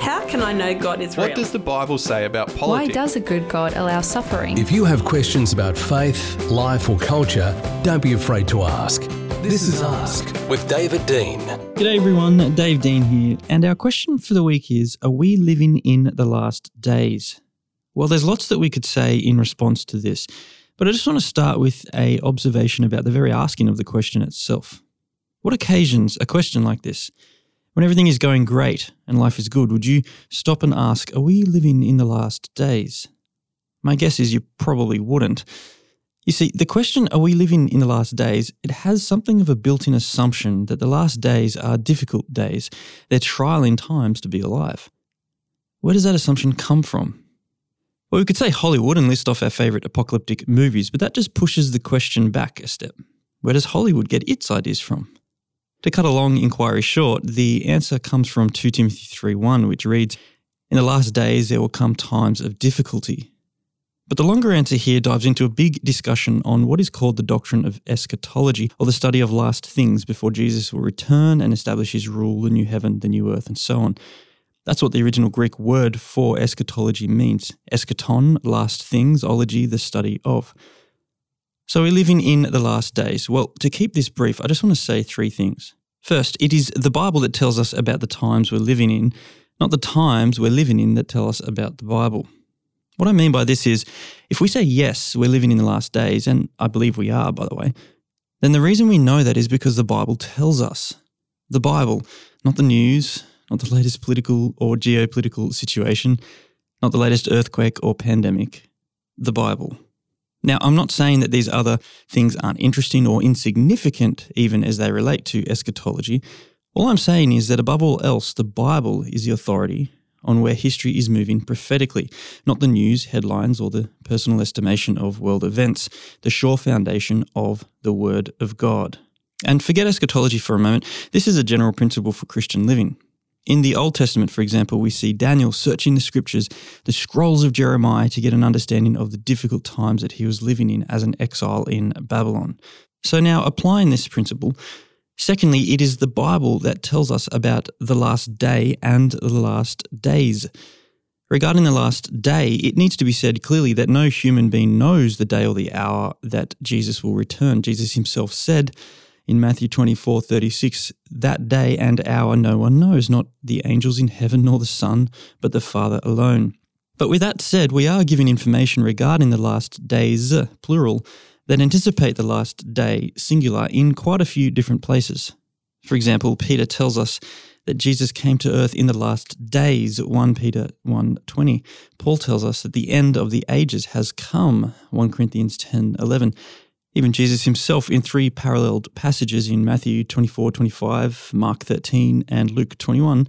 How can I know God is real? What does the Bible say about politics? Why does a good God allow suffering? If you have questions about faith, life, or culture, don't be afraid to ask. This is Ask with David Dean. G'day everyone, Dave Dean here, and our question for the week is Are we living in the last days? Well, there's lots that we could say in response to this, but I just want to start with a observation about the very asking of the question itself. What occasions a question like this? When everything is going great and life is good, would you stop and ask, Are we living in the last days? My guess is you probably wouldn't. You see, the question, Are we living in the last days? it has something of a built in assumption that the last days are difficult days. They're trialing times to be alive. Where does that assumption come from? Well, we could say Hollywood and list off our favourite apocalyptic movies, but that just pushes the question back a step. Where does Hollywood get its ideas from? To cut a long inquiry short, the answer comes from 2 Timothy 3:1, which reads, In the last days there will come times of difficulty. But the longer answer here dives into a big discussion on what is called the doctrine of eschatology, or the study of last things before Jesus will return and establish his rule, the new heaven, the new earth, and so on. That's what the original Greek word for eschatology means. Eschaton, last things, ology, the study of. So we're living in the last days. Well, to keep this brief, I just want to say three things. First, it is the Bible that tells us about the times we're living in, not the times we're living in that tell us about the Bible. What I mean by this is if we say yes, we're living in the last days, and I believe we are, by the way, then the reason we know that is because the Bible tells us. The Bible, not the news, not the latest political or geopolitical situation, not the latest earthquake or pandemic. The Bible. Now, I'm not saying that these other things aren't interesting or insignificant, even as they relate to eschatology. All I'm saying is that above all else, the Bible is the authority on where history is moving prophetically, not the news, headlines, or the personal estimation of world events, the sure foundation of the Word of God. And forget eschatology for a moment. This is a general principle for Christian living. In the Old Testament, for example, we see Daniel searching the scriptures, the scrolls of Jeremiah, to get an understanding of the difficult times that he was living in as an exile in Babylon. So, now applying this principle, secondly, it is the Bible that tells us about the last day and the last days. Regarding the last day, it needs to be said clearly that no human being knows the day or the hour that Jesus will return. Jesus himself said, in Matthew 24 36, that day and hour no one knows, not the angels in heaven nor the Son, but the Father alone. But with that said, we are given information regarding the last days, plural, that anticipate the last day, singular, in quite a few different places. For example, Peter tells us that Jesus came to earth in the last days, 1 Peter 1:20. Paul tells us that the end of the ages has come, 1 Corinthians 10:11. Even Jesus himself, in three paralleled passages in Matthew 24, 25, Mark 13, and Luke 21,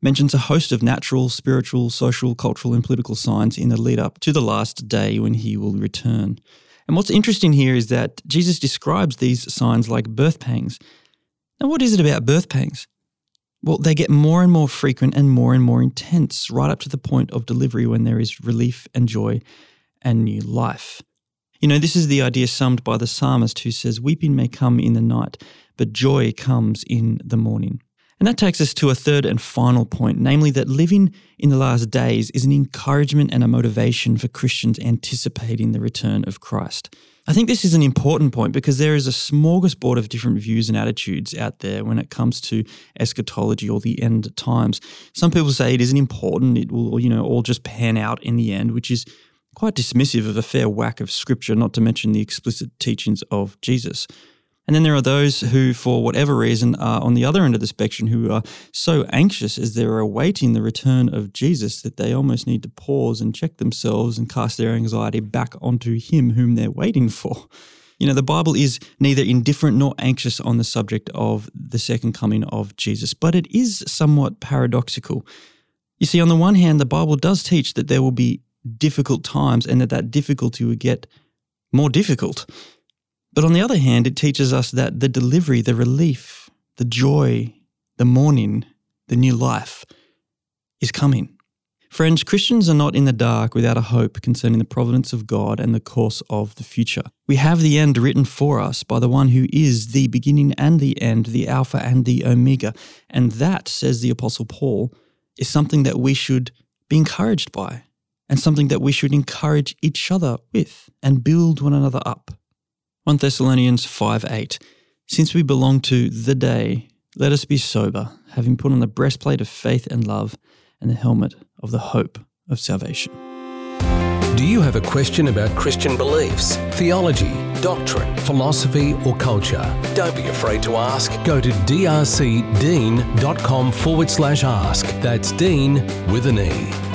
mentions a host of natural, spiritual, social, cultural, and political signs in the lead up to the last day when he will return. And what's interesting here is that Jesus describes these signs like birth pangs. Now, what is it about birth pangs? Well, they get more and more frequent and more and more intense, right up to the point of delivery when there is relief and joy and new life. You know, this is the idea summed by the psalmist who says, Weeping may come in the night, but joy comes in the morning. And that takes us to a third and final point, namely that living in the last days is an encouragement and a motivation for Christians anticipating the return of Christ. I think this is an important point because there is a smorgasbord of different views and attitudes out there when it comes to eschatology or the end times. Some people say it isn't important, it will, you know, all just pan out in the end, which is quite dismissive of a fair whack of scripture, not to mention the explicit teachings of Jesus. And then there are those who, for whatever reason, are on the other end of the spectrum who are so anxious as they're awaiting the return of Jesus that they almost need to pause and check themselves and cast their anxiety back onto Him whom they're waiting for. You know, the Bible is neither indifferent nor anxious on the subject of the second coming of Jesus, but it is somewhat paradoxical. You see, on the one hand, the Bible does teach that there will be difficult times and that that difficulty would get more difficult. But on the other hand, it teaches us that the delivery, the relief, the joy, the morning, the new life is coming. Friends, Christians are not in the dark without a hope concerning the providence of God and the course of the future. We have the end written for us by the one who is the beginning and the end, the Alpha and the Omega. And that, says the Apostle Paul, is something that we should be encouraged by and something that we should encourage each other with and build one another up. 1 Thessalonians 5 8. Since we belong to the day, let us be sober, having put on the breastplate of faith and love and the helmet of the hope of salvation. Do you have a question about Christian beliefs, theology, doctrine, philosophy, or culture? Don't be afraid to ask. Go to drcdean.com forward slash ask. That's Dean with an E.